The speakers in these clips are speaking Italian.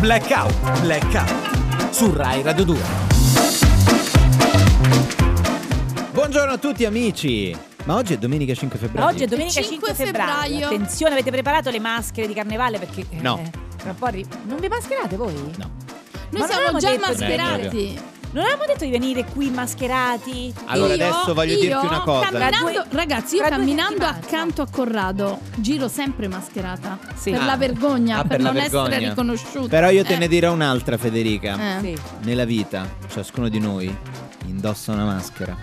Blackout, Blackout su Rai Radio 2. Buongiorno a tutti amici. Ma oggi è domenica 5 febbraio. Oggi è domenica 5 5 febbraio. febbraio. Attenzione, avete preparato le maschere di carnevale perché eh, No. tra un po' arri- Non vi mascherate voi? No. Noi Ma siamo già detto- mascherati. Non avevamo detto di venire qui mascherati? Allora Io- adesso voglio io dirti una cosa. camminando- ragazzi, io camminando accanto a Corrado giro sempre mascherata. Sì. Per Ah. la vergogna, Ah, per, per la non essere vergogna. riconosciuta. Però io te Eh. ne dirò un'altra, Federica. Eh. Sì. Nella vita, ciascuno di noi indossa una maschera.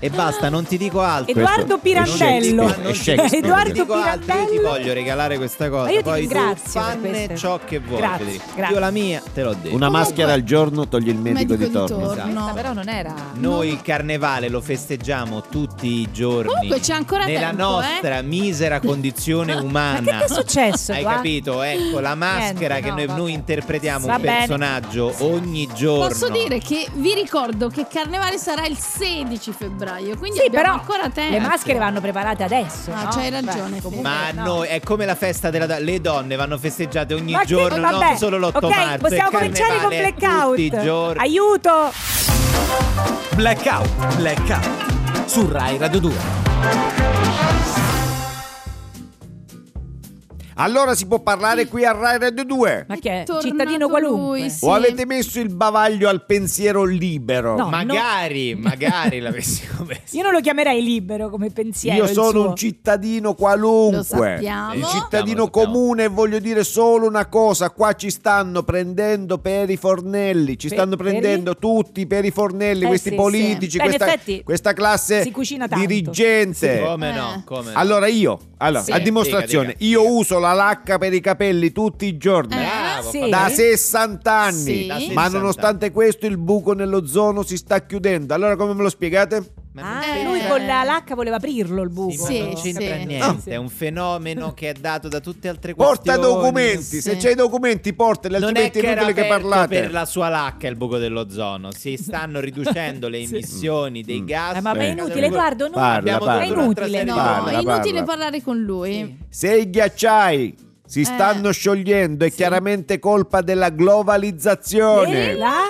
E basta, non ti dico altro. Edoardo Pirandello. Non ti- non ti- non ti Edoardo altro, io ti Pirandello. voglio regalare questa cosa. Ma io ti Poi ringrazio fanne ciò che vuoi. Grazie, grazie. Io la mia te l'ho detto. Una Comunque- maschera al giorno toglie il medico, di torno. Esatto. Questa però non era... Noi il carnevale lo festeggiamo tutti i giorni. Comunque c'è ancora Nella tempo, nostra misera condizione umana. Ma che è successo Hai qua? capito? Ecco, la maschera Niente, che no, noi, noi interpretiamo Va un bene. personaggio ogni giorno. Posso dire che vi ricordo che Carnevale sarà il 16 febbraio, quindi Sì, abbiamo però ancora tempo. le maschere vanno preparate adesso. Ah, no? c'hai Beh, ragione, comunque, Ma no. noi è come la festa della do- le donne vanno festeggiate ogni Ma che- giorno, vabbè, non solo l'8 ok, marzo. possiamo cominciare con Blackout. Tutti i giorni. Aiuto! Blackout, Blackout su Rai Radio 2. Allora si può parlare qui a Rai Radio 2. Ma che è? Cittadino qualunque. lui, sì. O avete messo il bavaglio al pensiero libero? No. magari, magari l'avessimo messo. Io non lo chiamerei libero come pensiero. Io sono suo. un cittadino qualunque, Lo sappiamo. un cittadino sappiamo, lo sappiamo. comune e voglio dire solo una cosa, qua ci stanno prendendo per i fornelli, ci Per- stanno per prendendo tutti per i fornelli, Eh, questi sì, politici, sì. Beh, in questa, effetti questa classe si cucina tanto. dirigente. Come Eh. no? Come no? Allora io, allora, Sì. a dimostrazione, Dica, dica, io dica. uso la lacca per i capelli tutti i giorni. Eh, Bravo, sì. Da 60 anni, Sì. Da ma 60 nonostante questo il buco nell'ozono si sta chiudendo. Allora come me lo spiegate? Ma non Ah, c'entra- lui con la lacca voleva aprirlo il buco. Sì, ma Sì, non c'entra sì. niente, No. è un fenomeno che è dato da tutte altre Porta questioni. documenti, se Sì. c'hai i documenti portali, Non è altrimenti che è inutile che parlate. per la sua lacca il buco dell'ozono, si stanno riducendo le emissioni dei Mm. gas. Eh, ma è inutile, Edoardo, non Parla, Abbiamo parla. è inutile. No, Parla, è inutile parla. parlare con lui. Se i ghiacciai si stanno sciogliendo è chiaramente colpa della globalizzazione. E la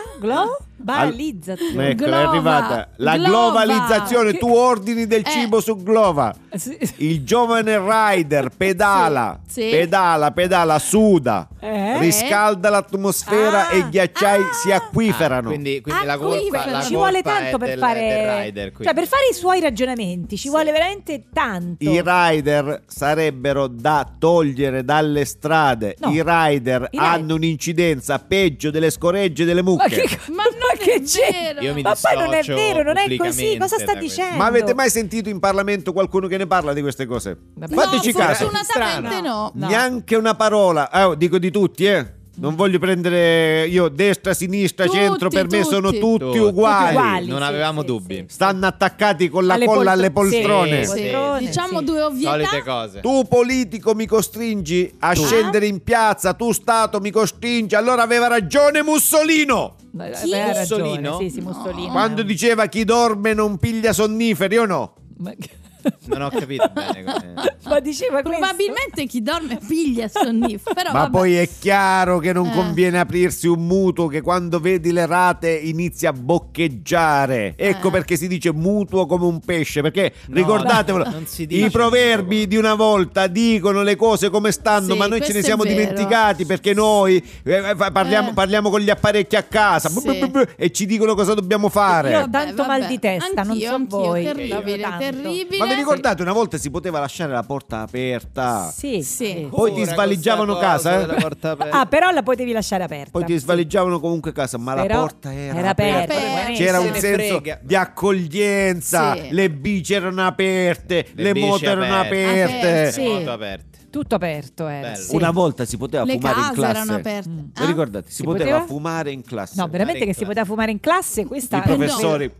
globalizzazione. Ecco, è Glova, arrivata la glova. globalizzazione. Che- Tu ordini del Eh. cibo su Glova. Sì. Il giovane rider pedala, Sì, sì. pedala, pedala, suda, Eh? riscalda l'atmosfera Ah, e i ghiacciai ah. si acquiferano. Ah, quindi, quindi la colpa, la ci vuole tanto è per del, fare del rider. cioè per fare i suoi ragionamenti ci vuole veramente tanto I rider sarebbero da togliere dalle strade. No. I rider I rider- hanno un'incidenza peggio delle scoregge delle ma mucche. che, Ma non che c'è? Io mi ma poi non è vero non è così cosa sta dicendo Ma avete mai sentito in Parlamento qualcuno che ne parla di queste cose? Vabbè. Fateci no, caso. fortunatamente no. No. Neanche una parola. Ah, dico di tutti, eh. Non voglio prendere io destra, sinistra, Tutti, centro, per me tutti. sono tutti, Tutti uguali. uguali. non sì, avevamo sì, dubbi. sì. Stanno attaccati con la Alle colla poltro- alle poltrone. Sì, Sì, poltrone, Diciamo sì. due ovvietà. Solite cose. Tu politico mi costringi a scendere in piazza, tu Stato mi costringi. Allora aveva ragione Mussolino. Chi? beh, ha ragione, Mussolino? sì sì Mussolino Quando diceva chi dorme non piglia sonniferi, o no? ma, Non ho capito bene come... ma diceva questo Probabilmente chi dorme piglia sonnifero. Però Ma vabbè. poi è chiaro che non Eh. conviene aprirsi un mutuo che quando vedi le rate inizia a boccheggiare. Ecco Eh. perché si dice mutuo come un pesce, perché No, ricordatevelo, non i proverbi di una volta dicono le cose come stanno, Sì, ma noi ce ne questo siamo dimenticati perché noi eh, parliamo, Eh. parliamo con gli apparecchi a casa Sì. e ci dicono cosa dobbiamo fare. Io ho Eh, tanto vabbè. mal di testa, non Anch'io, so anch'io, voi. Terribile, terribile. Ma vi ricordate una volta si poteva lasciare la porta aperta? Sì, Sì. Poi ti svaligiavano questa casa, eh? Ah, però la potevi lasciare aperta. Poi ti Sì. svaligiavano comunque casa, ma la Però porta era, era aperta. aperta. C'era Se un senso di accoglienza, Sì. le bici erano aperte, le, Le moto erano aperte. aperte. Sì. Aperte. Tutto aperto era. Bello. sì. Una volta si poteva Le fumare in case classe. erano aperte. Mm. Vi Ah? ricordate? Si, Si poteva, poteva? fumare in classe. No, veramente che si poteva fumare in classe, questa I professori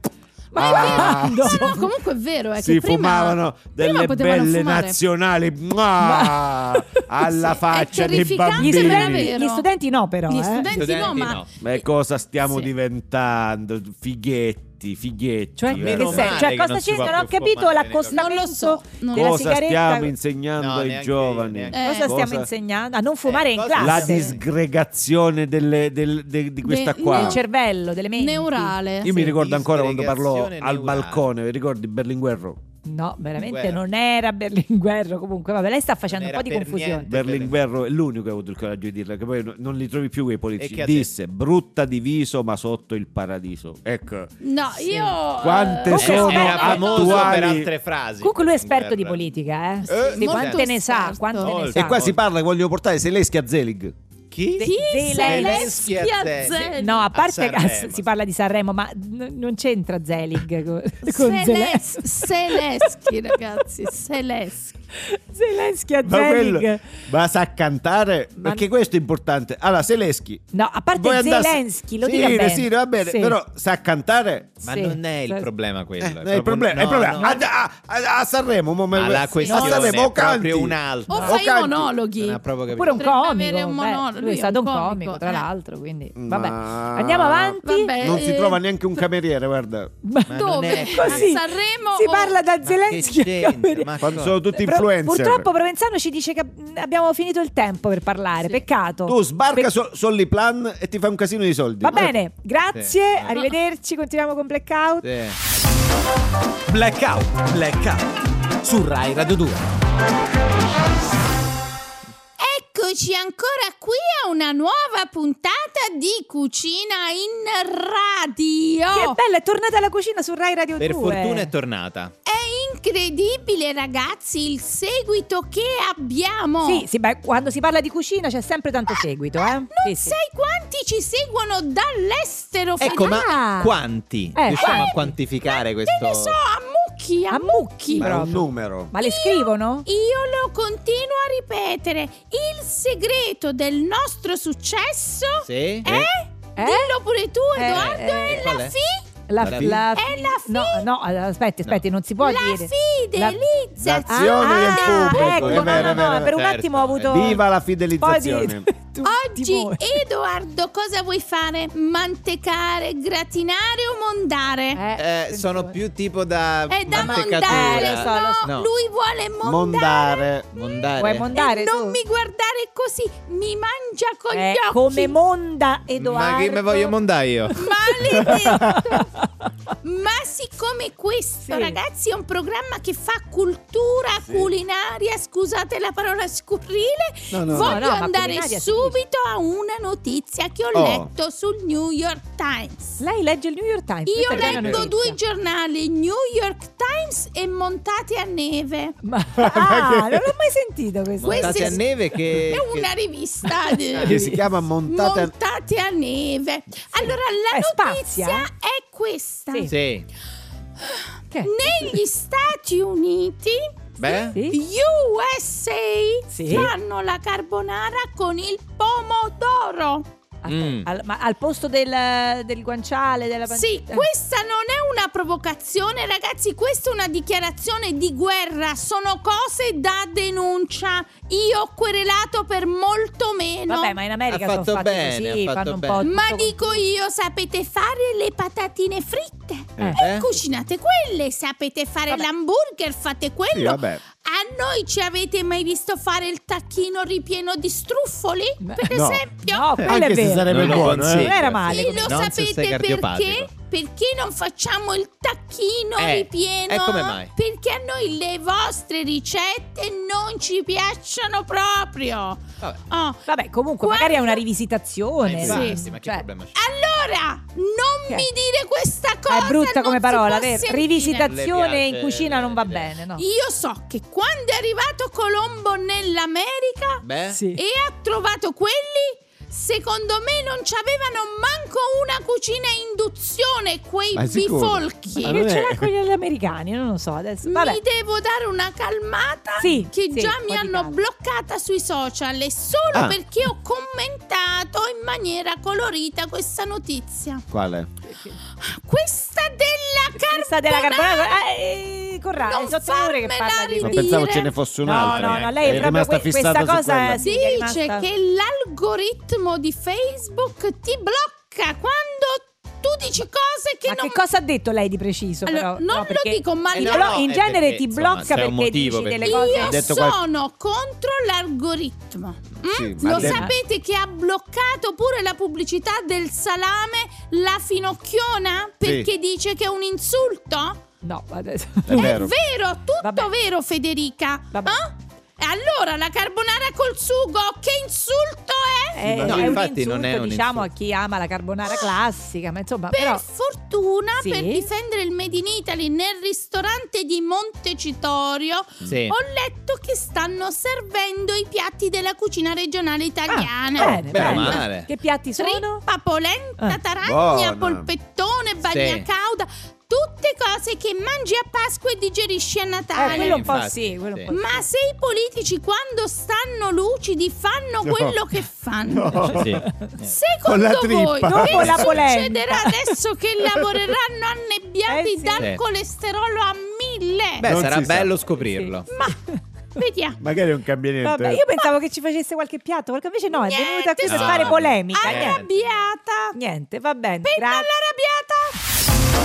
Ma Ah? No, no, comunque è vero, è si che prima, fumavano delle potevano belle fumare. nazionali Mua! alla Sì, faccia dei Gli bambini. ma è studenti, gli studenti no, però. Gli eh. studenti, no, Studenti ma no. Ma cosa stiamo Sì. diventando? Fighetti. Netti, figlietti. Cioè, eh. che cioè che cosa non si c'è? può Non ho capito l'accostamento Non lo so, non della Cosa sigaretta. stiamo insegnando No, ai neanche giovani? io, neanche Cosa Eh, stiamo cosa- insegnando? A non fumare Eh, in cosa- classe. La disgregazione delle- del- de- di questa qua. del cervello, delle menti. Neurale. Io mi ricordo ancora quando parlò disgregazione al neurale. balcone, vi ricordi Berlinguerro? No, veramente non era Berlinguerro. Comunque, vabbè, lei sta facendo un po' di confusione. Berlinguerro è l'unico che ha avuto il coraggio di dirla, che poi no- non li trovi più quei politici. Disse brutta di viso ma sotto il paradiso. Ecco. No, io... Quante eh, sono Era famoso per altre frasi. Comunque lui è esperto di politica, eh. Eh, Sì, quante ne sa, quante ne sa. E qua si parla che voglio portare Zelensky a Zelig. Chi? Chi? Zelensky a Zelig. No, a parte A che si parla di Sanremo, ma n- non c'entra Zelig con, con Zelensky. Zeles- Zelensky, ragazzi, Zelensky. Zelensky a Ma quello va sa cantare Ma- perché questo è importante. Allora, Zelensky. No, a parte Zelensky, lo sì, dica bene. Sì, va bene, Sì. però sa cantare. Ma Sì. non è il problema quello. Eh, è non è il problema, è il no, problema. no. A, a- a- a Sanremo, mo Ma la a questione Sanremo, è o canti. proprio un'altra. O O fai monologhi. Oppure un comico. avere un beh, monologo, lui lui è è stato un comico, comico, tra eh. l'altro, quindi vabbè. Ma- Andiamo avanti. Vabbè, Non si eh, trova neanche un cameriere, guarda. Ma Dove? così A Sanremo si o- parla da Zelensky. Quando sono tutti influencer. Purtroppo Provenzano ci dice che abbiamo finito il tempo per parlare, Sì. peccato. Tu sbarca Pe- so- Solliplan e ti fai un casino di soldi. Va bene, grazie, Sì. arrivederci, continuiamo con Blackout. Sì. Blackout, blackout. Su Rai Radio 2. Eccoci ancora qui a una nuova puntata di Cucina in Radio. Che bella, è tornata la cucina su Rai Radio Per 2. fortuna è tornata. È incredibile, ragazzi, il seguito che abbiamo. Sì, sì, beh, quando si parla di cucina c'è sempre tanto seguito, eh? Non Sì, sì. sai quanti ci seguono dall'estero? Ecco, Fede? ma Ah. quanti? Eh, Riusciamo eh. a quantificare Te questo? ne so, a mucchi, a, A mucchi. mucchi. Ma è un numero. Ma le scrivono? Io lo continuo a ripetere. Il segreto del nostro successo Sì? è... Eh? Dillo pure tu, Eh, Edoardo, eh, è qual la è? fi... La, La- la- È la fi- No, no, aspetti, aspetti, non si può la dire. fidelizzazione. L'azione del pubblico, ecco, è no, vero, no, è vero, no, è per un vero. attimo ho avuto Viva la fidelizzazione. Oggi. Edoardo, cosa vuoi fare? Mantecare, gratinare o mondare? Eh, sono più tipo da È da mondare, lo no. No. lui vuole mondare. Mondare. Mondare. Vuoi mondare E non mi guardare così, mi mangia con Eh, gli occhi. come monda Edoardo. Ma che me voglio mondare io? Maledetto! Ma siccome questo, Sì. ragazzi, è un programma che fa cultura culinaria, scusate la parola scurrile, No, no, voglio No, andare si subito a una notizia che ho Oh. letto sul New York Times. Lei legge il New York Times. Io leggo due giornali, New York Times e Montate a Neve. Ma, ah, non l'ho mai sentito questo. Montate a neve che... È una rivista di- Che si chiama Montate a... Montate a Neve. Allora, la Eh, notizia spazia, è questa. Sì. Sì. Che? Negli Stati Uniti, Beh? Sì? USA, Sì. fanno la carbonara con il pomodoro. Mm. al, ma al posto del, del guanciale, della pan- Sì, eh. questa non è una provocazione, ragazzi, questa è una dichiarazione di guerra, sono cose da denuncia. Io ho querelato per molto meno. Vabbè, ma in America Ha sono fatto fatti bene, così, ha fatto fanno un bene. po' Ma dico io, sapete fare le patatine fritte? Eh. E cucinate quelle, sapete fare Vabbè. l'hamburger, fate quello. Sì, vabbè. A noi ci avete mai visto fare il tacchino ripieno di struffoli? Per no. esempio? No, quello Anche è se vero. sarebbe Non lo buono, consiglio. eh. Non era male. Come- lo Non sapete perché? Perché non facciamo il tacchino Eh, ripieno? e come mai? Perché a noi le vostre ricette non ci piacciono proprio. Vabbè. Oh, Vabbè, comunque, Quando- magari è una rivisitazione. Eh, Sì. infatti, ma che Cioè, problema c'è? Allora, non Che? mi dire questa cosa. È brutta come parola, vero? Rivisitazione in cucina non va bene, no? Io so che quando è arrivato Colombo nell'America Beh? Sì. e ha trovato quelli, secondo me non c'avevano manco una cucina a induzione, quei Ma sicuro? bifolchi. Ma non ce è- l'ha con gli americani, non lo so adesso. Vabbè. Mi devo dare una calmata Sì, che sì, già un mi di hanno calma. bloccata sui social e solo Ah. perché ho commentato in maniera colorita questa notizia. Quale? Questa della carbonara. Questa della carbonara. Eh, Corrado, Non sono ore che parla di questo. pensavo ce ne fosse No, un'altra. no, no, lei è proprio rimasta que- fissata questa cosa sì, è Dice rimasta- che l'algoritmo di Facebook ti blocca quando tu dici cose che Ma non... che cosa ha detto lei di preciso? Allora, però? non No, lo perché dico, ma ti no, no, in è genere perché, ti insomma, blocca un perché motivo dici per delle cose. Io detto qual- sono contro l'algoritmo. Mm? Sì, Lo detto- sapete che ha bloccato pure la pubblicità del salame la finocchiona perché dice che è un insulto? No, adesso. È vero. È vero, tutto Vabbè. vero Federica. Vabbè. Eh? E allora la carbonara col sugo, che insulto è? Eh, No, è un infatti insulto, non è un diciamo, insulto. a chi ama la carbonara classica, ma insomma, Per però fortuna, Sì. per difendere il Made in Italy nel ristorante di Montecitorio, Sì. ho letto che stanno servendo i piatti della cucina regionale italiana. Ah, bene, Bene, bene. male. Che piatti sono? Trippa, polenta, Ah. taragna, Buona. polpettone, bagnacauda, tutte cose che mangi a Pasqua e digerisci a Eh, Natale. quello un po' sì, quello sì. po' sì. Ma se i politici quando stanno lucidi fanno No. quello che fanno, Sì. Con la secondo voi che la succederà adesso che lavoreranno annebbiati Eh sì. dal Sì. colesterolo a mille? Beh, Non sarà si sa. bello scoprirlo. Ma vediamo. Magari non cambia niente. Vabbè, io pensavo che ci facesse qualche piatto, perché invece no, è Niente, venuta qui sono fare polemica. Eh. Niente. Arrabbiata. Niente, va bene. Penna Grazie. arrabbiata.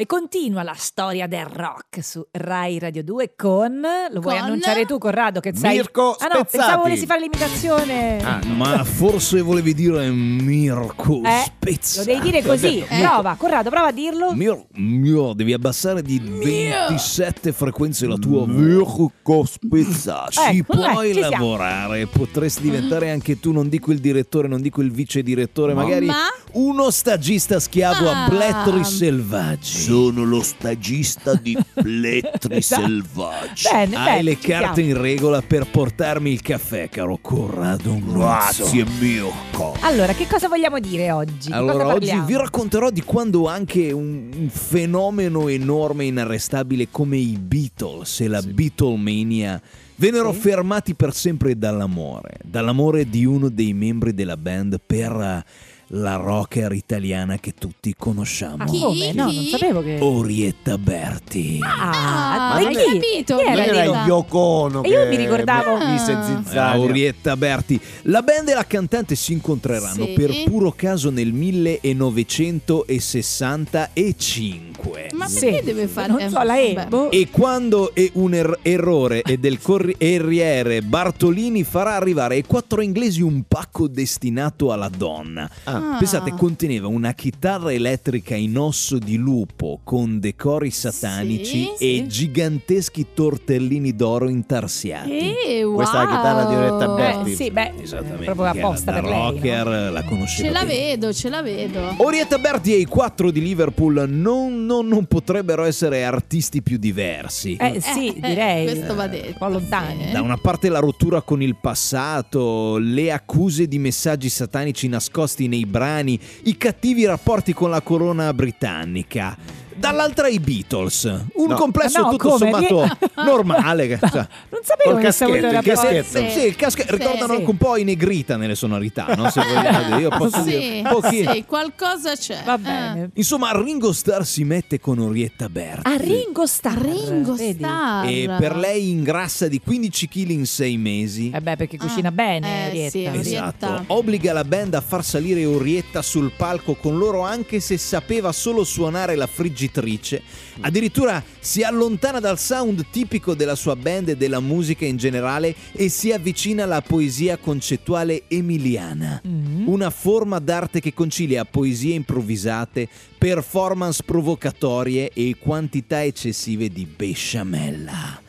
E continua la storia del rock su Rai Radio 2 con. Lo vuoi Con? annunciare tu, Corrado? Che sai. Mirko Ah, no, Spezzati. pensavo volessi fare l'imitazione. Ah, Ma forse volevi dire Mirko eh, Spezza. lo devi dire così. Prova, Corrado, prova a dirlo. Mir- Mir- devi abbassare di 27 frequenze la tua. Mirko Spezza. Ci Ecco, puoi eh, ci siamo. lavorare, potresti diventare anche tu, non dico il direttore, non dico il vice direttore, magari Ma? uno stagista schiavo Ah. a plettri selvaggi. Sono lo stagista di plettri selvaggi. Bene, Hai bene, le carte siamo. in regola per portarmi il caffè, caro Corrado Muzzo. Grazie Mirko. Allora, che cosa vogliamo dire oggi? Di cosa Allora, oggi vi racconterò di quando anche un, fenomeno enorme e inarrestabile come i Beatles e la Beatlemania vennero Sì. fermati per sempre dall'amore, dall'amore di uno dei membri della band per la rocker italiana che tutti conosciamo. Ah, come? No, non sapevo che. Orietta Berti. Ah, Ah, hai chi? capito? Chi era era Yoko Ono E io mi ricordavo- Ah. Orietta Berti. La band e la cantante si incontreranno Sì. per puro caso nel 1965. Ma Sì. perché deve fare? Non so, la E. Boh. E quando è un er- errore e del corriere Bartolini farà arrivare ai quattro inglesi un pacco destinato alla donna. Ah. Pensate, conteneva una chitarra elettrica in osso di lupo con decori satanici Sì, e sì. giganteschi tortellini d'oro intarsiati. Eh, wow. Questa è la chitarra di Orietta Eh, Berti. sì, beh, Esattamente, proprio apposta per lei. no? rocker, la conosceva Ce la bene. vedo, ce la vedo. Orietta Berti e i quattro di Liverpool non, non- non potrebbero essere artisti più diversi. Eh sì, Eh, direi. questo va detto, po' lontani. Da una parte la rottura con il passato, le accuse di messaggi satanici nascosti nei brani, i cattivi rapporti con la corona britannica. Dall'altra i Beatles, un No. complesso No, tutto come? sommato normale. che- cioè, Non sapevo stavo caschetto, il caschetto. Sì, il Sì. ricordano Sì. anche un po' i Negrita nelle sonorità, no? Se vogliate, io posso dire pochino. sì, qualcosa c'è. Va Eh. bene. Insomma, Ringo Starr si mette con Orietta Berti. A Ringo Starr. Ringo? Starr. E per lei ingrassa di 15 kg in 6 mesi. Eh beh, perché Ah, cucina bene, eh, Orietta. sì, Orietta. Esatto, obbliga la band a far salire Orietta sul palco con loro anche se sapeva solo suonare la friggitrice. Addirittura si allontana dal sound tipico della sua band e della musica in generale e si avvicina alla poesia concettuale emiliana. Mm. Una forma d'arte che concilia poesie improvvisate, performance provocatorie e quantità eccessive di besciamella.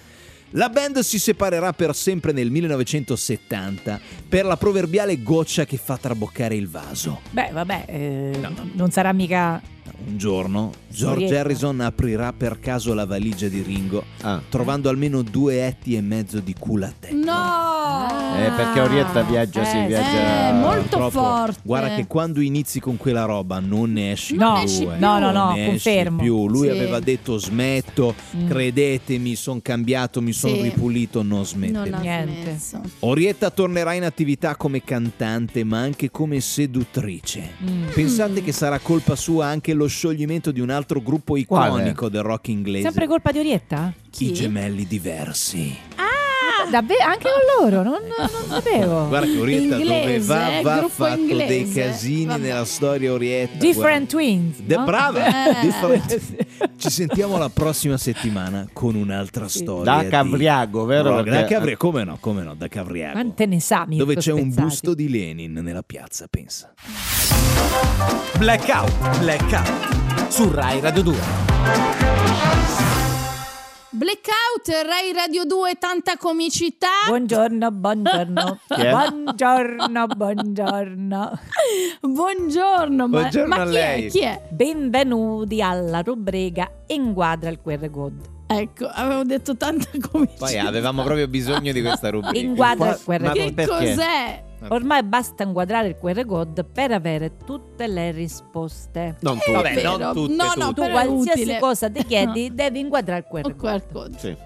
La band si separerà per sempre nel 1970 per la proverbiale goccia che fa traboccare il vaso. Beh, vabbè, eh, No. non sarà mica. Un giorno George. Harrison aprirà per caso la valigia di Ringo, Ah. trovando almeno due etti e mezzo di culo a tecco. No! Eh, perché Orietta viaggia, si Eh, viaggia... eh, molto Purtroppo, forte. Guarda che quando inizi con quella roba non ne esci No, più. esci eh. più. no, no, no, Non confermo. più. Lui Sì. aveva detto smetto, Mm. credetemi, sono cambiato, mi sono Sì. ripulito, non smette. Non ha Niente. smesso. Orietta tornerà in attività come cantante, ma anche come seduttrice. Mm. Pensate che sarà colpa sua anche lo scioglimento di un altro gruppo iconico del rock inglese, Sempre colpa di Orietta? Chi? i gemelli diversi. Ah, Davvero? Anche con loro? Non, non sapevo. Guarda che Orietta dove va, eh, va ha gruppo fatto dei inglese. casini Vabbè. nella storia Orietta. Different Twins. De- no? brava! Eh. Different- Ci sentiamo la prossima settimana con un'altra storia. Da di Cavriago, vero? Perché- Da Cavriago, come no, come no, da Cavriago. Quante ne sa, Mirko Dove c'è un Spezzati? busto di Lenin nella piazza, pensa. Blackout, blackout. Su Rai Radio 2. Blackout, Rai Radio 2, tanta comicità. Buongiorno, buongiorno. È? buongiorno, buongiorno. Buongiorno, ma, Buongiorno ma a chi è? Chi è? Benvenuti alla rubrica Inquadra il QR Code. Ecco, avevo detto tanta comicità. Poi avevamo proprio bisogno di questa rubrica. Inquadra il QR Ma Code. Che perché? cos'è? Ormai basta inquadrare il QR Code per avere tutte le risposte. Non tu. Vabbè, Vero. non tutte, no, no, tutte. Tu qualsiasi utile. cosa ti chiedi devi inquadrare il QR Code. QR code. Sì.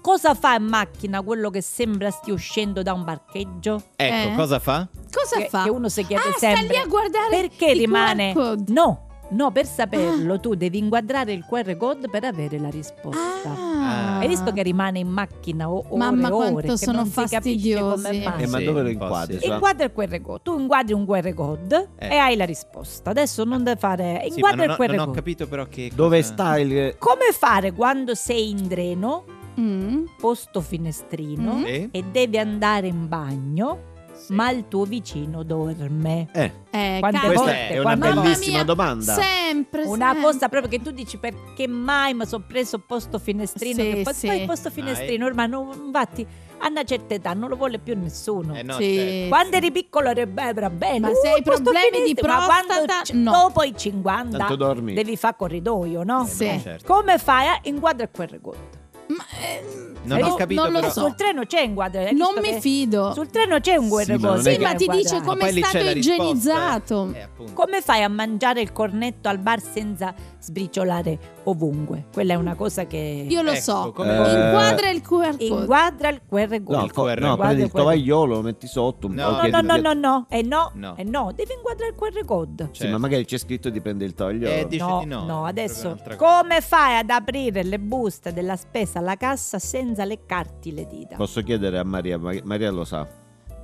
Cosa fa in macchina quello che sembra stia uscendo da un parcheggio? Ecco, Eh? cosa fa? Cosa Che, fa? che uno si chiede ah, sta sempre lì a guardare perché il rimane QR code. No, no, per saperlo tu devi inquadrare il QR code per avere la risposta. Ah. Hai visto che rimane in macchina o- ore Mamma, e quanto ore che sono non si capisce fastidiosi. come mai. Eh, ma Sì, dove lo inquadri? sì. Inquadra il QR code, tu inquadri un QR code Eh. e hai la risposta. Adesso non devi fare Sì, inquadra non, il QR non ho code. capito però che Dove cosa- sta il... Come fare quando sei in treno, Mm. posto finestrino Mm. Sì? e devi andare in bagno, Sì. Ma il tuo vicino dorme? Eh, Eh, Quante questa volte, è una bellissima mia, domanda. Sempre, Una sempre. cosa proprio che tu dici perché mai mi sono preso posto finestrino? Sì, che poi, sì. poi posto finestrino ormai non, infatti a una certa età non lo vuole più nessuno. Eh no, Sì. certo. Quando eri piccolo era bene. Ma Uh, se hai problemi di prostata, c- no. dopo i 50 Tanto dormi. devi fare corridoio, no? Sì. Eh, certo. Come fai a inquadra il QR code? Ma, eh, Non ho capito non lo però- so. Sul treno c'è inquadra. hai Non visto mi che- fido. Sul treno c'è un QR Sì, ma code. non Sì, è che- ma ti dice come poi è c'è stato la risposta, igienizzato. Eh, appunto. Come fai a mangiare il cornetto al bar senza sbriciolare ovunque? Quella è una cosa che Io lo Ecco, so. come- Inquadra il QR code. inquadra il QR code. No, Il co- QR. no, Guarda prendi il quello. tovagliolo, lo metti sotto. un No, po' No, che- no, no, no, no, e no, No. e no, devi inquadrare il QR code. Sì, Certo. ma magari c'è scritto di prendere il tovagliolo. Eh, dice No, di no. no, è adesso proprio un'altra cosa. come fai ad aprire le buste della spesa alla cassa senza leccarti le dita? Posso chiedere a Maria, ma- Maria lo sa.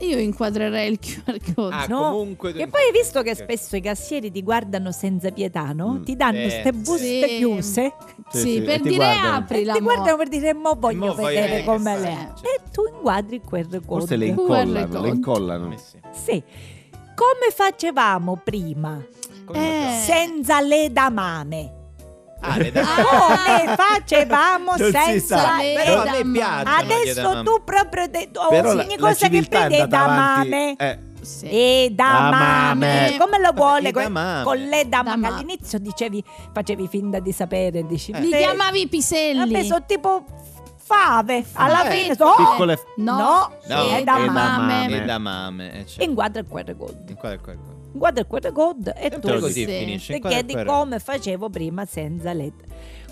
Io inquadrerei il QR code. Ah, No, comunque Che poi hai visto che spesso i cassieri ti guardano senza pietà, no? Mm. Ti danno Eh, queste buste sì. chiuse sì, Sì, sì, per e ti dire guardano. e aprila. ti mo. guardano per dire mo voglio Mo vedere come le certo. E tu inquadri il QR code. Forse le incollano, le incollano. Eh sì. Sì. Come facevamo prima? Come Eh. Senza le damame. Ah, Come facevamo Non si senza Però a me le Adesso tu proprio te, oh, ogni la cosa che vedi è avanti. damame. Eh, Sì. E damame. Damame. Come lo vuole con, con le damame? Damame. All'inizio dicevi, facevi finta di sapere, dici. Li "Te- chiamavi piselli. Vabbè, sono tipo fave. Alla Eh, fine sono... piccole No, No, No, è e damame. damame. E da mame. eh, certo. Inquadra il QR code. Inquadra il QR code. Inquadra il QR code e tu così Sì. finisce. ti Inquadra il chiedi QR. come facevo prima senza LED.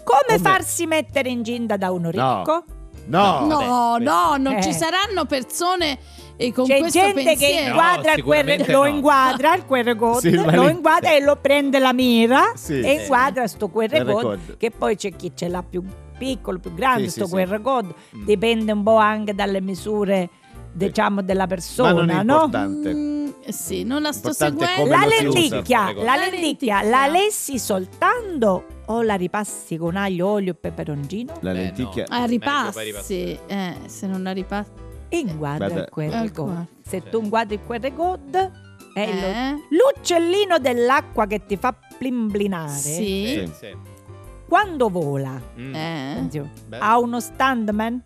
Come, Come? farsi mettere incinta da uno No. ricco? No, No, vabbè, no, non Eh. ci saranno persone e con C'è questo gente che pensiero. inquadra il sicuramente QR, lo no. inquadra il QR code, Sì, lo inquadra e lo prende la mira Sì. e inquadra sto QR QR code, code. che poi c'è chi ce l'ha più piccolo, più grande Sì, sto sì, sì. QR code, Mm. dipende un po' anche dalle misure diciamo della persona, ma non è no? importante. Mm, sì, non la sto Importante seguendo. come La lo si usa. lenticchia, la La lenticchia lenticchia. la lessi soltanto o la ripassi con aglio, olio e peperoncino? La Eh, lenticchia. Ah, Meglio poi ripassi. Eh, se non la ripassi. Inquadra Guarda- il QR Eh, code. Se tu inquadri il QR code è lo- Eh? l'uccellino dell'acqua che ti fa plimblinare. Sì. Sì, sì. Quando vola, Mm. Eh. attenzione, Bello. ha uno standman?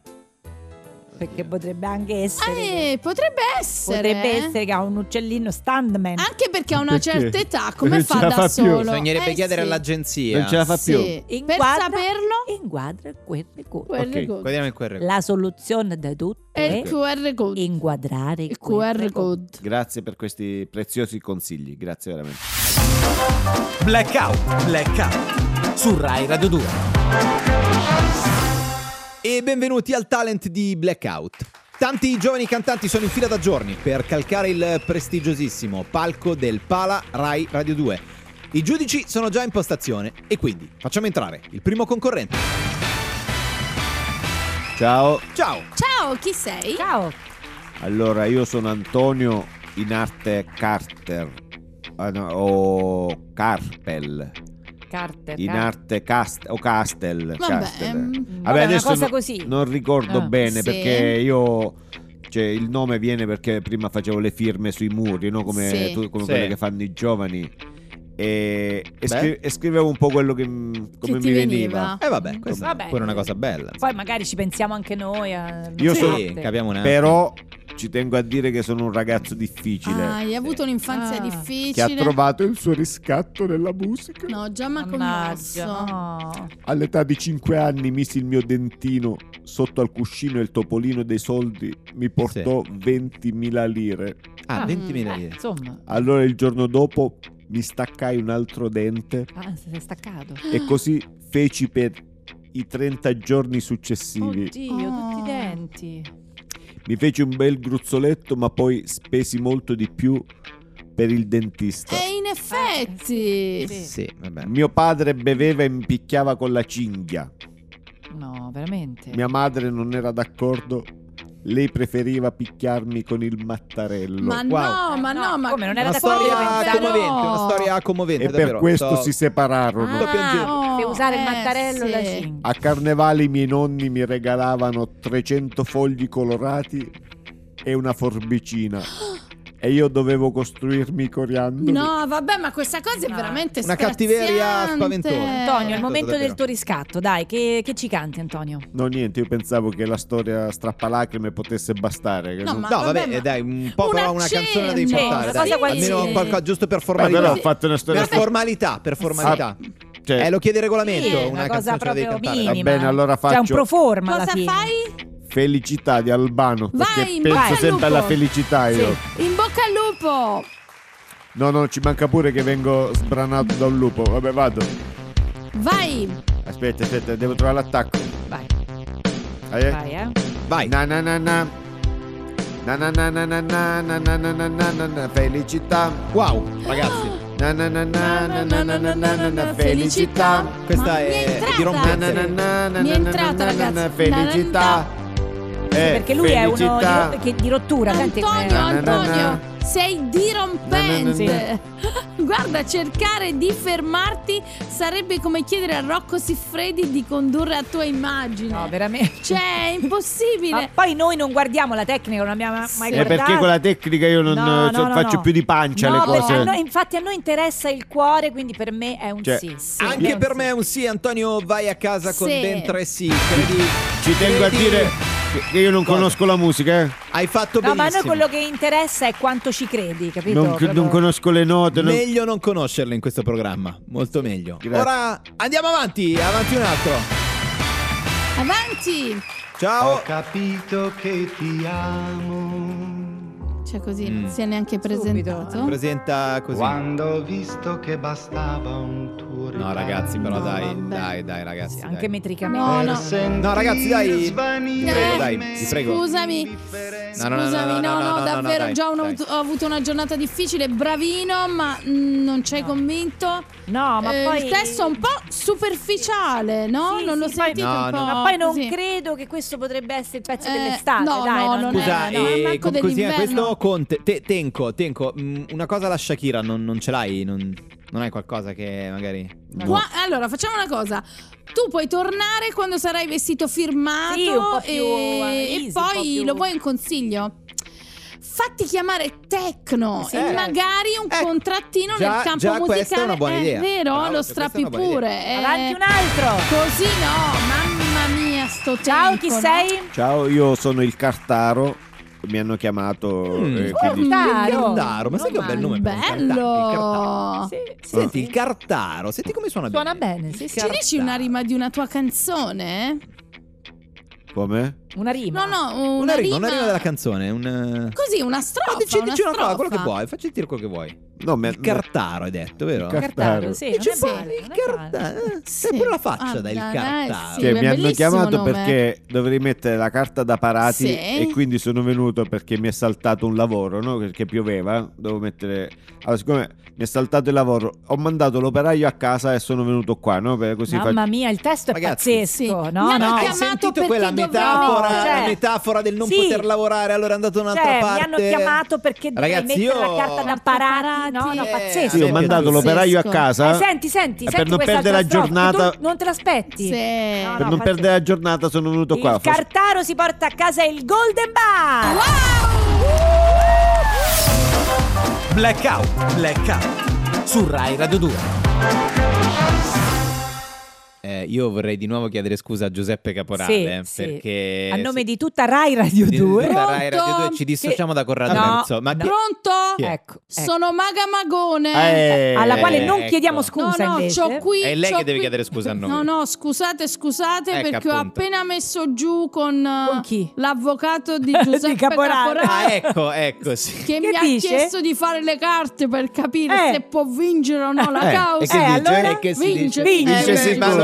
Perché potrebbe anche essere. che- Eh, potrebbe essere. potrebbe essere che ha un uccellino standman. Anche perché a una Perché? certa età, come Non fa ce la da fa più. solo? Bisognerebbe Eh, chiedere sì. all'agenzia. Non ce la fa più. Sì. Per Inquadra- saperlo, Inquadra il QR code. QR Ok. code. Guardiamo il QR code. La soluzione di tutto È il QR code. inquadrare il, Il QR code. Grazie per questi preziosi consigli. Grazie veramente. Blackout, blackout. Su Rai Radio 2. E benvenuti al talent di Blackout. Tanti giovani cantanti sono in fila da giorni per calcare il prestigiosissimo palco del Pala Rai Radio 2. I giudici sono già in postazione e quindi facciamo entrare il primo concorrente. Ciao. Ciao. Ciao, chi sei? Ciao. Allora, io sono Antonio in arte Carter. Ah, no, o Carpel. Carter. In Car- arte Cast o Castel. Vabbè, Castel. mm, Vabbè, una cosa no- così. non ricordo Ah. bene Sì. perché io. Cioè, il nome viene perché prima facevo le firme sui muri, no? come, Sì. tu- come Sì. quelle che fanno i giovani. E, e scri- e scrivevo un po' quello che, m- come Che mi veniva. Eh vabbè, questa Vabbè. è pure una cosa bella. Poi magari ci pensiamo anche noi. A... Io sì, sono- capiamo un attimo. Però ci tengo a dire che sono un ragazzo difficile. Ah, hai avuto un'infanzia Ah. difficile. che ha trovato il suo riscatto nella musica. No, già mi ha commosso. no. All'età di 5 anni misi il mio dentino sotto al cuscino e il topolino dei soldi mi portò 20.000 lire. Ah, Ah. 20.000 Eh, lire. insomma, Allora il giorno dopo mi staccai un altro dente ah, si è staccato. e così feci per i 30 giorni successivi. Oddio, Oh. tutti i denti. Mi feci un bel gruzzoletto ma poi spesi molto di più per il dentista. E in effetti. Sì. Sì, vabbè. Mio padre beveva e mi picchiava con la cinghia. No, veramente. Mia madre non era d'accordo. Lei preferiva picchiarmi con il mattarello. Ma Wow. no, ma no, no, ma come, non era Una storia commovente, una storia commovente e per davvero. questo So- si separarono. Ah, oh, Per usare il eh, mattarello sì. da 5. A carnevale i miei nonni mi regalavano 300 fogli colorati e una forbicina. E io dovevo costruirmi i coriandoli. No, vabbè, ma questa cosa è No. veramente Una cattiveria spaventosa. Antonio, è il momento davvero. del tuo riscatto. Dai, che, che ci canti, Antonio? No, niente, io pensavo che la storia strappalacrime potesse bastare. No, non- ma- No, vabbè, vabbè, ma- eh, dai, un po' una accenno. canzone devi Sì, portare. una dai. Almeno qualcosa giusto per formalità. ho fatto una storia Per formalità, per formalità. Cioè, Eh, lo chiede il regolamento, Sì, una, una cosa proprio cantare. Va minima. bene, allora C'è un faccio- proforma alla Cosa fai? Felicità di Albano. Vai, perché penso sempre alla felicità io. Al lupo. No, no, ci manca pure che vengo sbranato da un lupo. Vabbè, vado. Vai. Aspetta, aspetta, devo trovare l'attacco. Vai, Eh? vai, eh. Vai. Na na na na. Na na na na na na na na na na na na na felicità. Wow, ragazzi, Na na na na na na na na na na na felicità. questa è, di entrata. Na na na na na entrata, na na na felicità. Eh, Perché lui è uno di, che- di rottura. Antonio, Antonio. Sei dirompente. Na, Guarda, cercare di fermarti sarebbe come chiedere a Rocco Siffredi di condurre a tua immagine. No, veramente. Cioè, è impossibile. Ma poi noi non guardiamo la tecnica, non abbiamo mai Sì. guardato. Eh, perché con la tecnica io non No, eh, so- no, no, faccio no. più di pancia No, le perché cose. noi- infatti a noi interessa il cuore, quindi per me è un Cioè, sì. sì. Anche È per sì. me è un sì, Antonio, vai a casa con Sì. ben tre sì. Credi, Ci tengo a dire che- io non Cosa? conosco la musica, eh. Hai fatto No, ma a noi benissimo. quello che interessa è quanto ci credi, capito? Non, Proprio- non conosco le note. non- Meglio non conoscerlo in questo programma, molto meglio. Grazie. Ora andiamo avanti, avanti un altro. Avanti. Ciao. capito che ti amo. Cioè, così Mm. non si è neanche Subito. presentato. Presenta così. Quando ho visto che bastava un tuo No, ragazzi, però No, dai, vabbè. dai, dai, ragazzi. Sì, dai. anche metricamente. No, no. No, ragazzi, dai. Vi prego, dai, vi prego. Scusami. No, no, no, Scusami, no, no, davvero, già ho, avuto, una giornata difficile, bravino, ma mm, non ci hai convinto. No, ma Eh, poi Il testo è un po' superficiale, no? Sì, non l'ho sì, poi- sentito No, un no. po' Ma poi non così. credo che questo potrebbe essere il pezzo Eh, dell'estate. no, dai, no, non, non è- Scusa, no, e manco com- così, dell'inverno. questo Conte, te- Tenco, Tenco, mm, una cosa alla Shakira non, non ce l'hai? Non, non hai qualcosa che magari... Qua- allora, facciamo una cosa. Tu puoi tornare quando sarai vestito firmato Sì, un po' più, e, eh, e easy, un po' poi più- lo vuoi un consiglio? Fatti chiamare Tecno Sì, e certo. magari un Ecco, contrattino già- nel campo già musicale. questa è una buona Eh, idea. vero? Bravo, lo questa è strappi pure. eh. Avanti un altro. Così no, mamma mia, sto Ciao, tempo, chi no? sei? Ciao, io sono il Cartaro. Mi hanno chiamato. Mm. eh, Oh, quindi- Cartaro. Cartaro, ma sai che è un bel nome. Bello. Sì, Senti, il Cartaro, senti come suona, Suona bene, sì, sì. Ci dici una rima di una tua canzone? Come? Una rima. No, no, una, Una rima, una rima della canzone. Un... Così, una strofa. Ma dici, una dici una cosa, quello che strofa. vuoi, facci dire quello che vuoi. No, me- Il cartaro hai detto, vero? Il car- Cartaro, sì, non Dici è un po' male, il non è cartaro. eh, Sì. C'è pure la faccia Ah, da il dai, cartaro. sì, che è mi hanno chiamato nome. perché dovevi mettere la carta da parati Sì. e quindi sono venuto perché mi è saltato un lavoro, no? Perché pioveva, dovevo mettere... Allora, siccome mi è saltato il lavoro, ho mandato l'operaio a casa e sono venuto qua, no? Per così Mamma faccio- mia, il testo è Ragazzi, pazzesco. sì. No, Mi no. hanno Hai chiamato sentito perché quella metafora, No, cioè- la metafora del non Sì. poter lavorare, allora è andato da un'altra Cioè, parte. mi hanno chiamato perché Ragazzi, mettere io- la carta da parati. No, no, Eh, pazzesco. Sì, ho mandato l'operaio a casa Eh, senti, senti, E senti per non perdere la giornata- tu non te l'aspetti. Sì. No, per no, non pazzesco. perdere la giornata sono venuto qua. Il Cartaro si porta a casa il Golden Bar. Blackout, blackout. Su Rai Radio 2. Eh, io vorrei di nuovo chiedere scusa a Giuseppe Caporale Sì, sì. perché A nome di tutta Rai Radio di- di 2. tutta Rai Radio Pronto? 2 ci dissociamo da Corrado No, Merzo. Ma no. che- Pronto? Ecco, ecco. Sono Maga Magone. Eh, alla quale non ecco. chiediamo No, scusa no, invece. c'ho qui. È lei c'ho che deve qui- chiedere scusa a noi. No, no, scusate, scusate Ecco, perché ho appunto. appena messo giù con, eh, Con chi? l'avvocato di Di Giuseppe Caporale. Ah, Caporale. ecco, ecco, sì. Che, Che mi dice? ha chiesto di fare le carte per capire Eh. se può vincere o no la Eh, causa. e che Eh, dice? allora? E che si Vince. dice? Vince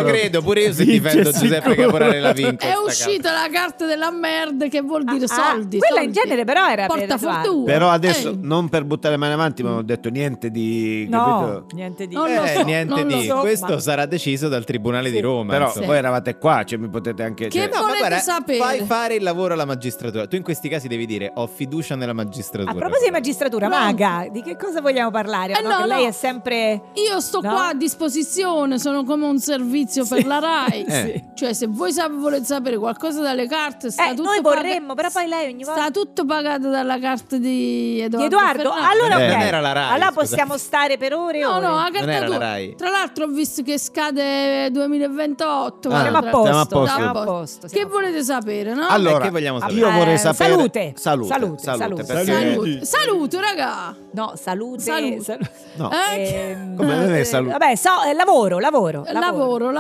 Sì, credo, pure io se difendo Giuseppe. Caporale la vinco. È uscita la carta della merda che vuol dire Ah, soldi. quella in soldi. genere però era Porta Edoardo. fortuna. Però adesso, Eh. non per buttare le mani avanti, ma ho detto niente di... No, capito? niente di Non Eh, so, niente di so, questo ma- sarà deciso dal Tribunale di Roma. Però insomma. voi eravate qua, cioè mi potete anche... Che cioè- No, volete guarda, sapere? fai fare il lavoro alla magistratura. Tu in questi casi devi dire ho fiducia nella magistratura. A proposito di magistratura, No. Maga, di che cosa vogliamo parlare? Eh, No, lei è sempre Io sto qua a disposizione, sono come un servizio per la RAI. Eh. Cioè, se voi volete sapere qualcosa dalle carte, sta Eh, tutto noi vorremmo, però poi lei ogni volta Sta tutto pagato dalla carta di Edoardo. di Edoardo. Allora, Eh. ok. Non era la Rai, Allora scusate. possiamo stare per ore e No, ore. no, la Non carta era la. Rai. Tra l'altro ho visto che scade 2028. Ah, Siamo a posto, Siamo a posto. siamo a posto, Che siamo a volete sapere, no? Allora, che vogliamo sapere? io vorrei Eh, sapere... salute. Salute, Salute, salute. Salute. Salute, raga. No, salute. Salute. salu- No. Eh? Ehm, Come non è eh, salute? Vabbè, so, eh, lavoro, lavoro, Lavoro, lavoro,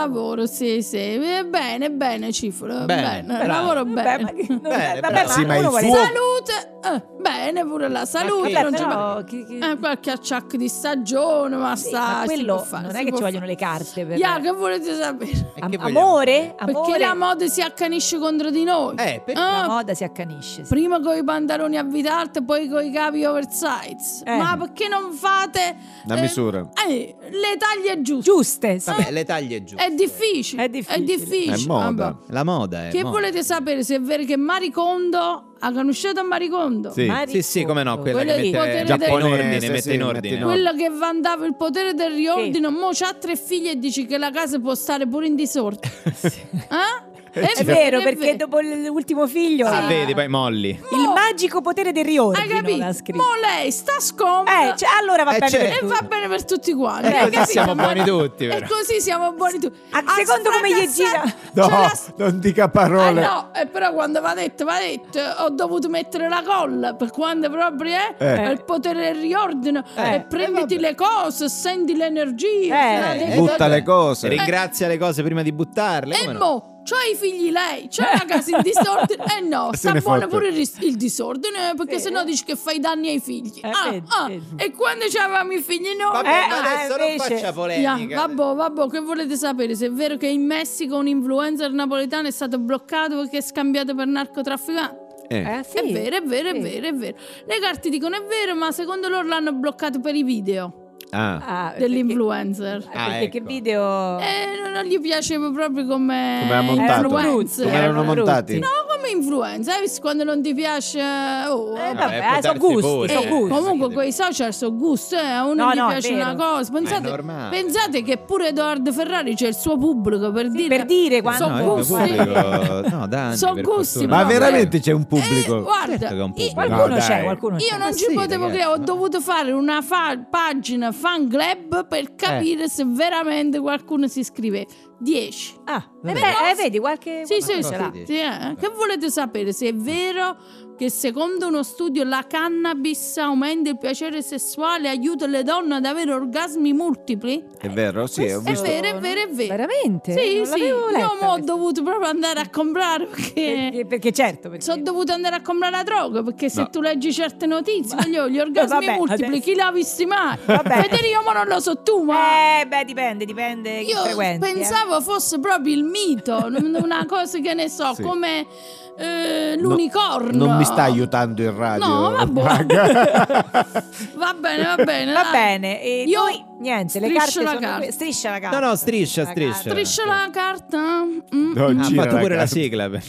sì, sì. Eh, Bene, bene, cifra. Bene, Bene, lavoro Vabbè, bene. ma che- Bene, vabbè, ma Sì, ma il sapere- Salute. Eh, bene pure la salute. che- non ci però, va- chi- chi- Eh, qualche acciacco di stagione, ma Sì, sta. ma quello fare, non è che ci vogliono le carte per Ya, che volete sapere? Am- che amore, Perché amore. la moda si accanisce contro di noi. Eh, perché? Ah, La moda si accanisce. sì. Prima con i pantaloni a vita alta, poi con i capi oversize. Eh. Ma perché non fate La eh, misura. eh, le taglie giuste? Giuste. sì. Vabbè, le taglie giuste. È difficile. È difficile. È difficile. È moda. Vabbè. La moda è Che moda. volete sapere se è vero che Maricondo ha conosciuto Maricondo? Sì. Maricondo. Sì, sì, come no, quella Quella che mette, mette in del- ordine, Giapponese, mette sì, in ordine. in Quello che vantava il potere del riordine, mo c'ha tre figlie e dici che la casa può stare pure in disordine. Eh? È vero, perché dopo l'ultimo figlio Ah, eh, vedi, poi molli. il magico potere del Hai riordine capito? Mo lei sta scomoda. Eh, cioè, allora va Eh, bene certo. per E va bene per tutti quanti. E hai così siamo buoni tutti, E però. così siamo buoni tutti. Ah, secondo come gli gira- No, C'è la- non dica parole. no, e però quando va detto, va detto, ho dovuto mettere la colla per quando proprio è Eh. il potere del riordine Eh. e prenditi le cose, senti l'energia. Eh, eh, Butta le cose. Ringrazia le cose prima di buttarle. E mo, c'ha i figli lei, c'ha la casa in disordine. E no, Se sta buono pure il, ris- il disordine perché Sì. sennò dici che fai danni ai figli. Eh, ah, vedi, ah, vedi. E quando c'avevamo i figli noi... Vabbè, Eh, ma adesso non invece- faccia Ya, polemica. vabbè, vabbè, che volete sapere? Se è vero che in Messico un influencer napoletano è stato bloccato perché è scambiato per narcotrafficante? Eh. Eh, sì. È vero, è vero, è Sì. vero, è vero. Le carte dicono è vero, ma secondo loro l'hanno bloccato per i video Ah. Ah, dell'influencer. eh, Ah, perché che ecco. video E non- non gli piaceva proprio come, Come. Erano influencer. Come erano montati? No, come influencer. Quando non ti piace? Oh, Eh, vabbè. vabbè, Eh, eh, sono gusti, sono Eh, gusti. comunque quei social sono gusti, eh, a uno No, gli no, piace una cosa. Pensate, pensate che pure Edoardo Ferrari c'è il suo pubblico per Sì, dire per dire quando- sono No, il gusti. pubblico- no, da Sono gusti. Ma veramente c'è un Eh, pubblico? guarda, Certo che un io- pubblico. Qualcuno No, c'è, qualcuno c'è. Io non ci potevo credere, ho dovuto fare una pagina fan club per capire se veramente qualcuno si iscrive. 10. Ah, Vabbè. beh, eh, vedi qualche Sì, sì, dici? sì, eh. Che volete sapere se è vero che secondo uno studio la cannabis aumenta il piacere sessuale e aiuta le donne ad avere orgasmi multipli? È vero? Sì, ho È visto. vero, è vero, è vero. Veramente? Sì, Non sì, letta io mo ho dovuto proprio andare a comprare perché... Perché, perché certo, perché... Sono dovuto andare a comprare la droga perché se No. tu leggi certe notizie, voglio gli orgasmi Vabbè, multipli, adesso- chi l'ha visti mai? Vabbè. Federico, ma non lo so tu, ma Eh, beh, dipende, dipende io frequenti. eh. pensavo fosse proprio il mito, una cosa che ne so, Sì. come eh, l'unicorno. Non mi sta aiutando in radio. No, vabbè. Maga. Va bene, va bene. Va dai. bene, e Io noi niente, le carte la carta. que- striscia la carta. No, no, striscia, La striscia. carta. Striscia la carta. Mm, No, mm. Ha fatto la pure la carta. sigla. per-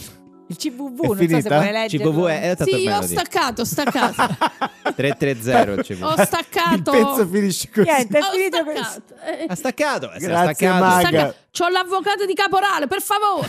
Il CVV, È non so se finita? vuoi leggerlo. CVV è, è Sì, ho staccato, ho staccato. 330 il CVV. ho Il staccato. pezzo finisce così. Niente, è Ho finito staccato. Eh, Ha staccato, eh, Grazie, staccato. Maga. stacca- C'ho l'avvocato di caporale, per favore.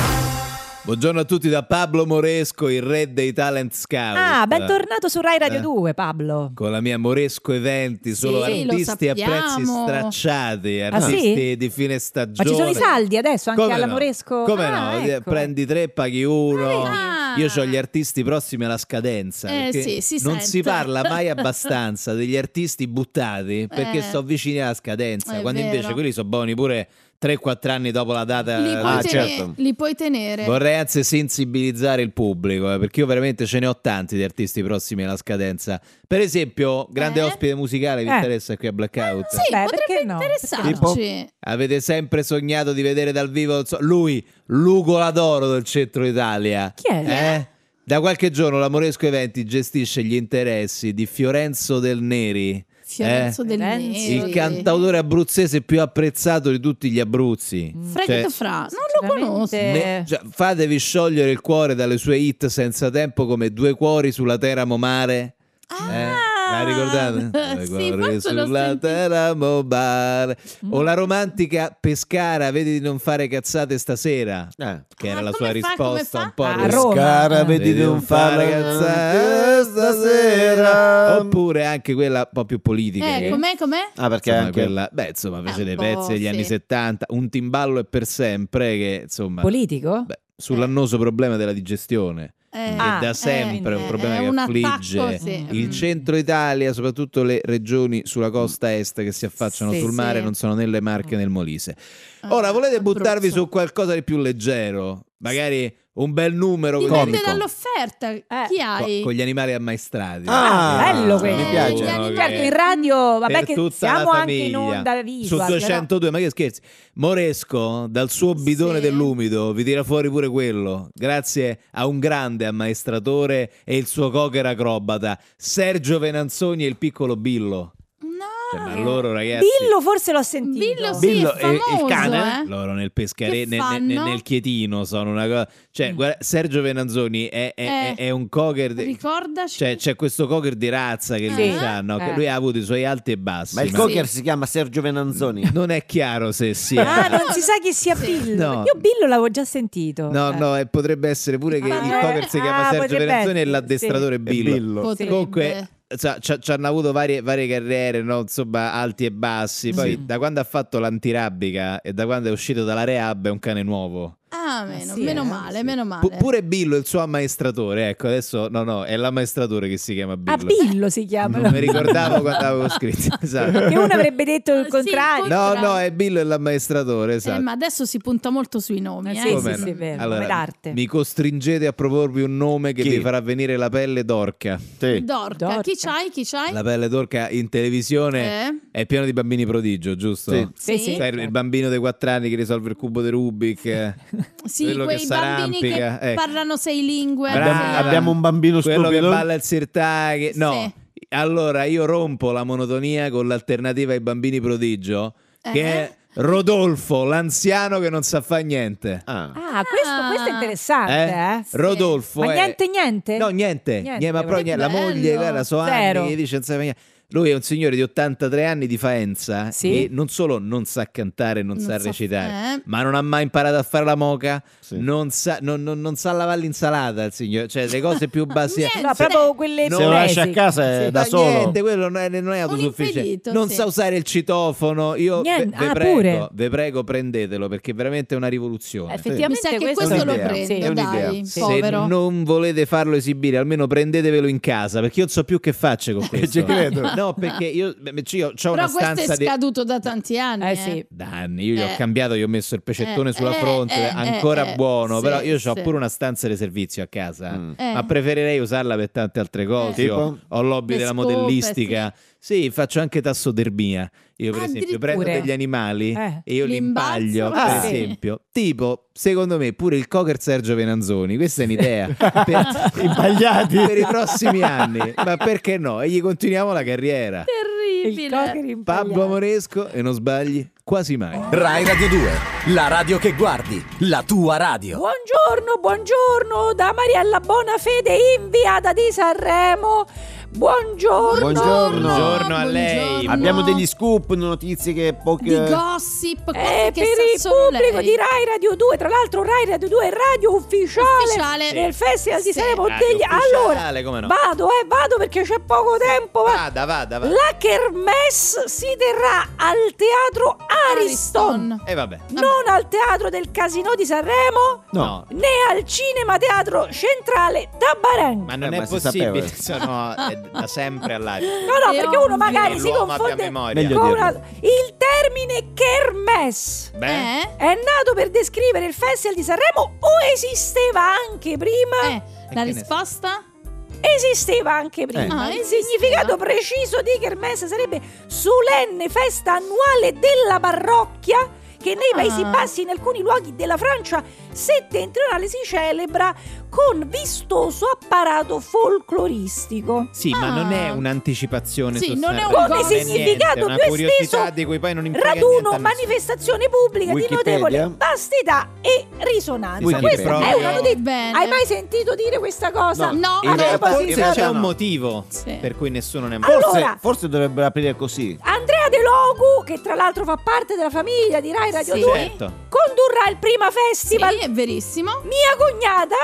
Buongiorno a tutti da Pablo Moresco, il re dei talent scout. Ah, bentornato su Rai Radio Eh. 2, Pablo. Con la mia Moresco Eventi, solo Sì, artisti a prezzi stracciati, Ah, artisti sì? di fine Ma stagione. ci sono i saldi adesso anche Come alla no? Moresco? Come Ah, no? ecco. Prendi tre, paghi uno. Ah. Io ho gli artisti prossimi alla scadenza. Eh, sì, si non sente. si parla mai abbastanza degli artisti buttati perché Eh. sono vicini alla scadenza. È quando vero. invece quelli sono buoni pure 3-4 anni dopo la data. Li puoi, Ah, tenere, certo. li puoi tenere. Vorrei anzi sensibilizzare il pubblico, eh, perché io veramente ce ne ho tanti di artisti prossimi alla scadenza. Per esempio, grande Eh? ospite musicale, vi Eh. interessa qui a Blackout? Sì, Beh, potrebbe no? interessarci. Avete sempre sognato di vedere dal vivo so, lui, l'ugola d'oro del centro Italia? Chi è? Eh? Da qualche giorno la Moresco Eventi gestisce gli interessi di Fiorenzo del Neri. Fiorenzo eh? del. Neri. Il cantautore abruzzese più apprezzato di tutti gli Abruzzi. Freddo Cioè, Fra, non lo conosco. Ne- cioè, fatevi sciogliere il cuore dalle sue hit senza tempo come Due cuori sulla Teramo Mare. Ah, La ricordate? Due sì, cuori forse l'ho sulla Mare. O la romantica Pescara, vedi di non fare cazzate stasera. Eh. Che era Ah, la sua fa, risposta un po' A ris- Roma. Cara, Eh. vedi di non fare cazzate stasera. Oppure anche quella un po' più politica. Eh, che- com'è, com'è? Ah, perché Insomma, anche quella, beh, insomma, fece un dei pezzi degli sì. anni 70. Un timballo è per sempre, che insomma, Politico? beh, sull'annoso problema della digestione. Eh, Ah, da sempre è un eh, problema che un affligge attacco, sì. il Mm. centro Italia, soprattutto le regioni sulla costa est che si affacciano Sì, sul sì. mare, non sono né le Marche né il Molise. Ora, Ah, volete buttarvi su qualcosa di più leggero? Magari un bel numero Dipende comico. dall'offerta. Chi Co- hai? con gli animali ammaestrati. Ah, bello questo. Mi piace. Certo, in radio, vabbè per che tutta siamo la anche in onda su visual. 202 ma che scherzi Moresco dal suo bidone Sì. dell'umido vi tira fuori pure quello grazie a un grande ammaestratore e il suo cocker acrobata Sergio Venanzoni e il piccolo Billo. Cioè, ma loro però- ragazzi Billo forse l'ho sentito. Billo sì, Billo è è il famoso, cane? eh. loro nel pescare nel, nel- nel chietino sono una cosa cioè guarda, Sergio Venanzoni è, è- Eh. è- un cocker de- Ricordaci. cioè, c'è questo cocker di razza che Sì. lui ha, no? che Eh. lui ha avuto i suoi alti e bassi Ma il Sì. cocker si chiama Sergio Venanzoni. non è chiaro se sia Ah, non si sa chi sia Sì. Billo. No. Io Billo l'avevo già sentito. No, Eh. no, e potrebbe essere pure che Ah, il eh. cocker si chiama Ah, Sergio Venanzoni e essere, l'addestratore È Billo. Billo. Comunque, ci hanno avuto varie, varie carriere, no? insomma, alti e bassi. Poi, Sì. da quando ha fatto l'antirabbica e da quando è uscito dalla rehab, è un cane nuovo. Ah, meno, sì, meno eh, male, sì. meno male. Pu- pure Billo, il suo ammaestratore. Ecco, adesso no, no, è l'ammaestratore che si chiama Billo. Ah, Billo si chiama. Non mi ricordavo quando avevo scritto. Esatto. Che uno avrebbe detto il Sì, contrario. il No, contrario. no, è Billo e l'ammaestratore. Eh, Esatto. ma adesso si punta molto sui nomi. Eh, eh. sì, Come sì, no? sì, è vero, Allora, come d'arte. Mi costringete a proporvi un nome che Chi? vi farà venire la pelle d'orca. Sì. Dorca. Dorca. Chi c'hai? Chi c'hai? La pelle d'orca in televisione Eh? è pieno di bambini prodigio, giusto? Sì. Sì, sì. Il bambino dei 4 anni che risolve il cubo di Rubik. eh, Sì, quello che quei bambini che ecco. parlano sei lingue. Brava. Abbiamo, sì. abbiamo un bambino quello stupido. che balla il sirtaghi. No, Sì. allora io rompo la monotonia con l'alternativa ai bambini prodigio, che Eh? è Rodolfo, l'anziano che non sa fare niente. Ah. Ah, questo, questo è interessante, Eh? eh? Rodolfo Ma è- niente, niente? No, niente, Niente, niente, ma proprio che niente. La moglie, guarda, so Zero. anni che dice non sa fare niente. Lui è un signore di 83 anni di Faenza Sì. e non solo non sa cantare, non, Non sa recitare, eh. ma non ha mai imparato a fare la moca, Sì. non, sa, non, non- non sa lavare l'insalata il signore, cioè le cose più basi. No, proprio quelle Se Se lo lascia a casa Sì. da solo. niente, quello non è, non è autosufficiente. Non sì. sa usare il citofono. Io Niente, ve, ve ah, prego, ve prego, prendetelo perché è veramente una rivoluzione. Mi Effettivamente sa che questo, questo lo prendo, Sì. Dai, Sì. povero. Se non volete farlo esibire, almeno prendetevelo in casa perché io non so più che facce con questo. Ci credo. No, perché io beh, io ho Però una questo stanza è di scaduto da tanti anni. Eh sì. da anni. Io gli ho Eh. cambiato, gli ho messo il pecettone Eh, sulla eh, fronte, eh, ancora eh, eh, buono. sì, però io ho sì. pure una stanza di servizio a casa. Mm. Eh. Ma preferirei usarla per tante altre cose. Eh. Io Tipo? ho l'hobby Le della scope, modellistica. Sì, faccio anche tassodermia. Io, per esempio, prendo degli animali Eh. e io li Li impaglio. Per Ah. esempio, tipo, secondo me, pure il cocker Sergio Venanzoni. Questa è un'idea per, Impagliati. per i prossimi anni. Ma perché no? E gli continuiamo la carriera. Il Terribile. Pablo Amoresco e non sbagli quasi mai. Rai Radio 2, la radio che guardi, la tua radio. Buongiorno, buongiorno da Mariella Bonafede, inviata di Sanremo. Buongiorno. Buongiorno. Buongiorno a lei. Buongiorno. Abbiamo degli scoop, notizie che poche... di gossip, cose Eh, che per il pubblico lei. di Rai Radio 2, tra l'altro Rai Radio 2 è radio ufficiale, Ufficiale. del Festival di Sì. Sanremo Radio degli... Allora, come no? vado, eh, vado perché c'è poco tempo. va. Vada, vada, vada. La Kermesse si terrà al Teatro Ariston, Ariston. E vabbè. non al Teatro del Casino di Sanremo, No. né al Cinema Teatro Centrale Tabarang. Ma non Eh, è ma si possibile, sono è da sempre all'aria. No, no, perché uno magari si confonde con. Una- il termine Kermesse. Beh, Eh? È nato per descrivere il Festival di Sanremo o esisteva anche prima? Eh, la risposta? Esisteva anche prima. Ah, il esisteva. significato preciso di Kermesse sarebbe solenne festa annuale della parrocchia che nei Paesi Ah. Bassi e in alcuni luoghi della Francia settentrionale si celebra con vistoso apparato folcloristico. sì, ma non è Ah. un'anticipazione Sì, non è un Come significato niente, più curiosità esteso, di cui poi non Raduno, manifestazione pubblica di Wikipedia? notevole vastità e risonanza. Wikipedia. Questa è una notizia. Bene. Hai mai sentito dire questa cosa? No, no. realtà- Forse c'è un no. motivo Sì. per cui nessuno ne ha Allora- Forse, forse dovrebbero aprire così. Andrea De Logu, che tra l'altro fa parte della famiglia di Rai Radio Sì. 2, Certo. condurrà il prima Sì, festival. è verissimo. Mia cognata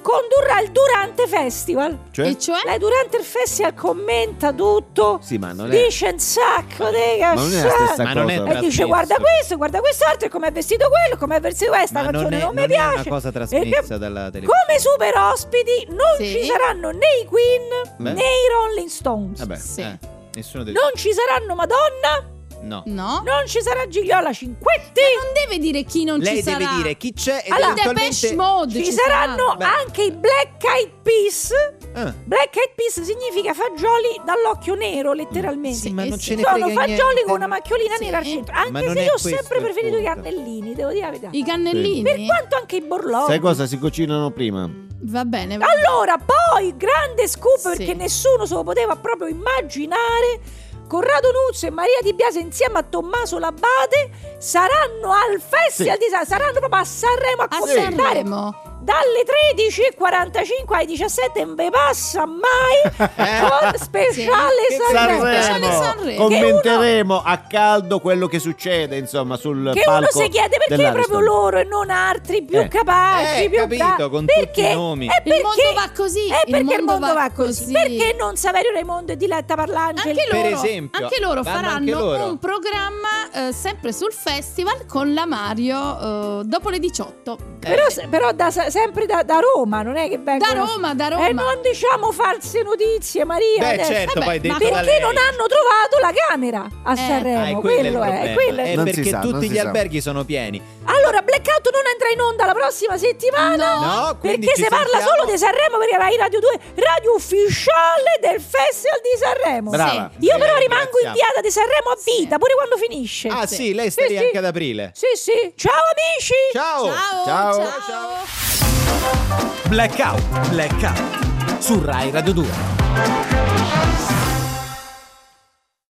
condurrà il Durante Festival. Cioè? E cioè? Lei durante il festival commenta tutto. Sì, ma non è... Dice un sacco di Ma non è la stessa Ma non è cosa. E dice trasmesso. guarda questo, guarda quest'altro, come è vestito quello, come è vestito questa Ma non canzone è, non, mi non è piace. una cosa E trasmessa dalla televisione. Come super ospiti non Sì. ci saranno né i Queen Beh. né i Rolling Stones. Vabbè, Sì. eh, nessuno dei Non ci saranno Madonna, No. No. non ci sarà Gigliola Cinquetti. Non deve dire chi non Lei ci sarà. deve dire chi c'è e Allora, eventualmente Mode Ci saranno Beh. anche i Black Eyed Peas. Ah, Black Eyed Peas significa fagioli dall'occhio nero, letteralmente. Sì, ma non ce ne Sono frega fagioli niente. con una macchiolina Sì. nera al centro. Ma Anche se io ho sempre preferito i cannellini, devo dire la verità. I cannellini? Per quanto anche i borlotti. Sai cosa si cucinano prima? Va bene. va bene. Allora, poi, grande scoop Sì. perché nessuno se lo poteva proprio immaginare. Corrado Nuzzo e Maria Di Biase insieme a Tommaso Labate saranno al Festival di Sanremo, saranno proprio a Sanremo a, A commentare Sanremo. Dalle 13.45 alle 17 non vi passa mai con speciale Sì. Sanremo. Sanremo. Sanremo. Commenteremo a caldo quello che succede, insomma, sul Che uno palco si chiede perché proprio loro e non altri più Eh. capaci, Eh, più capito, con perché? tutti i nomi. È Il perché mondo va così, È il perché il mondo mondo va va così. così. Perché non Saverio Raimondo e Diletta Parlangeli? Anche Per loro, esempio, anche loro faranno anche loro. un programma eh, sempre sul festival con la Mario eh, dopo le 18. Però, però da- sempre da, da Roma, non è che vengono... Da Roma, da Roma. E non diciamo false notizie, Maria. Beh, adesso. certo, Vabbè, poi detto Perché non hanno trovato la camera a Eh. Sanremo? Ah, è quello quello il è, problema. quello è. Eh, perché tutti gli sa. alberghi sono pieni. Allora, Blackout non entra in onda la prossima settimana. No, quindi perché si parla sentiamo- solo di Sanremo perché Rai Radio 2, radio ufficiale del Festival di Sanremo. Brava. Io Sì, però rimango inviata di Sanremo a vita, pure quando finisce. Ah, Sì. sì, lei sta Sì, lì sì. anche ad aprile. Sì, sì. Ciao amici! Ciao. Ciao, Ciao. ciao. Blackout, blackout. Su Rai Radio 2.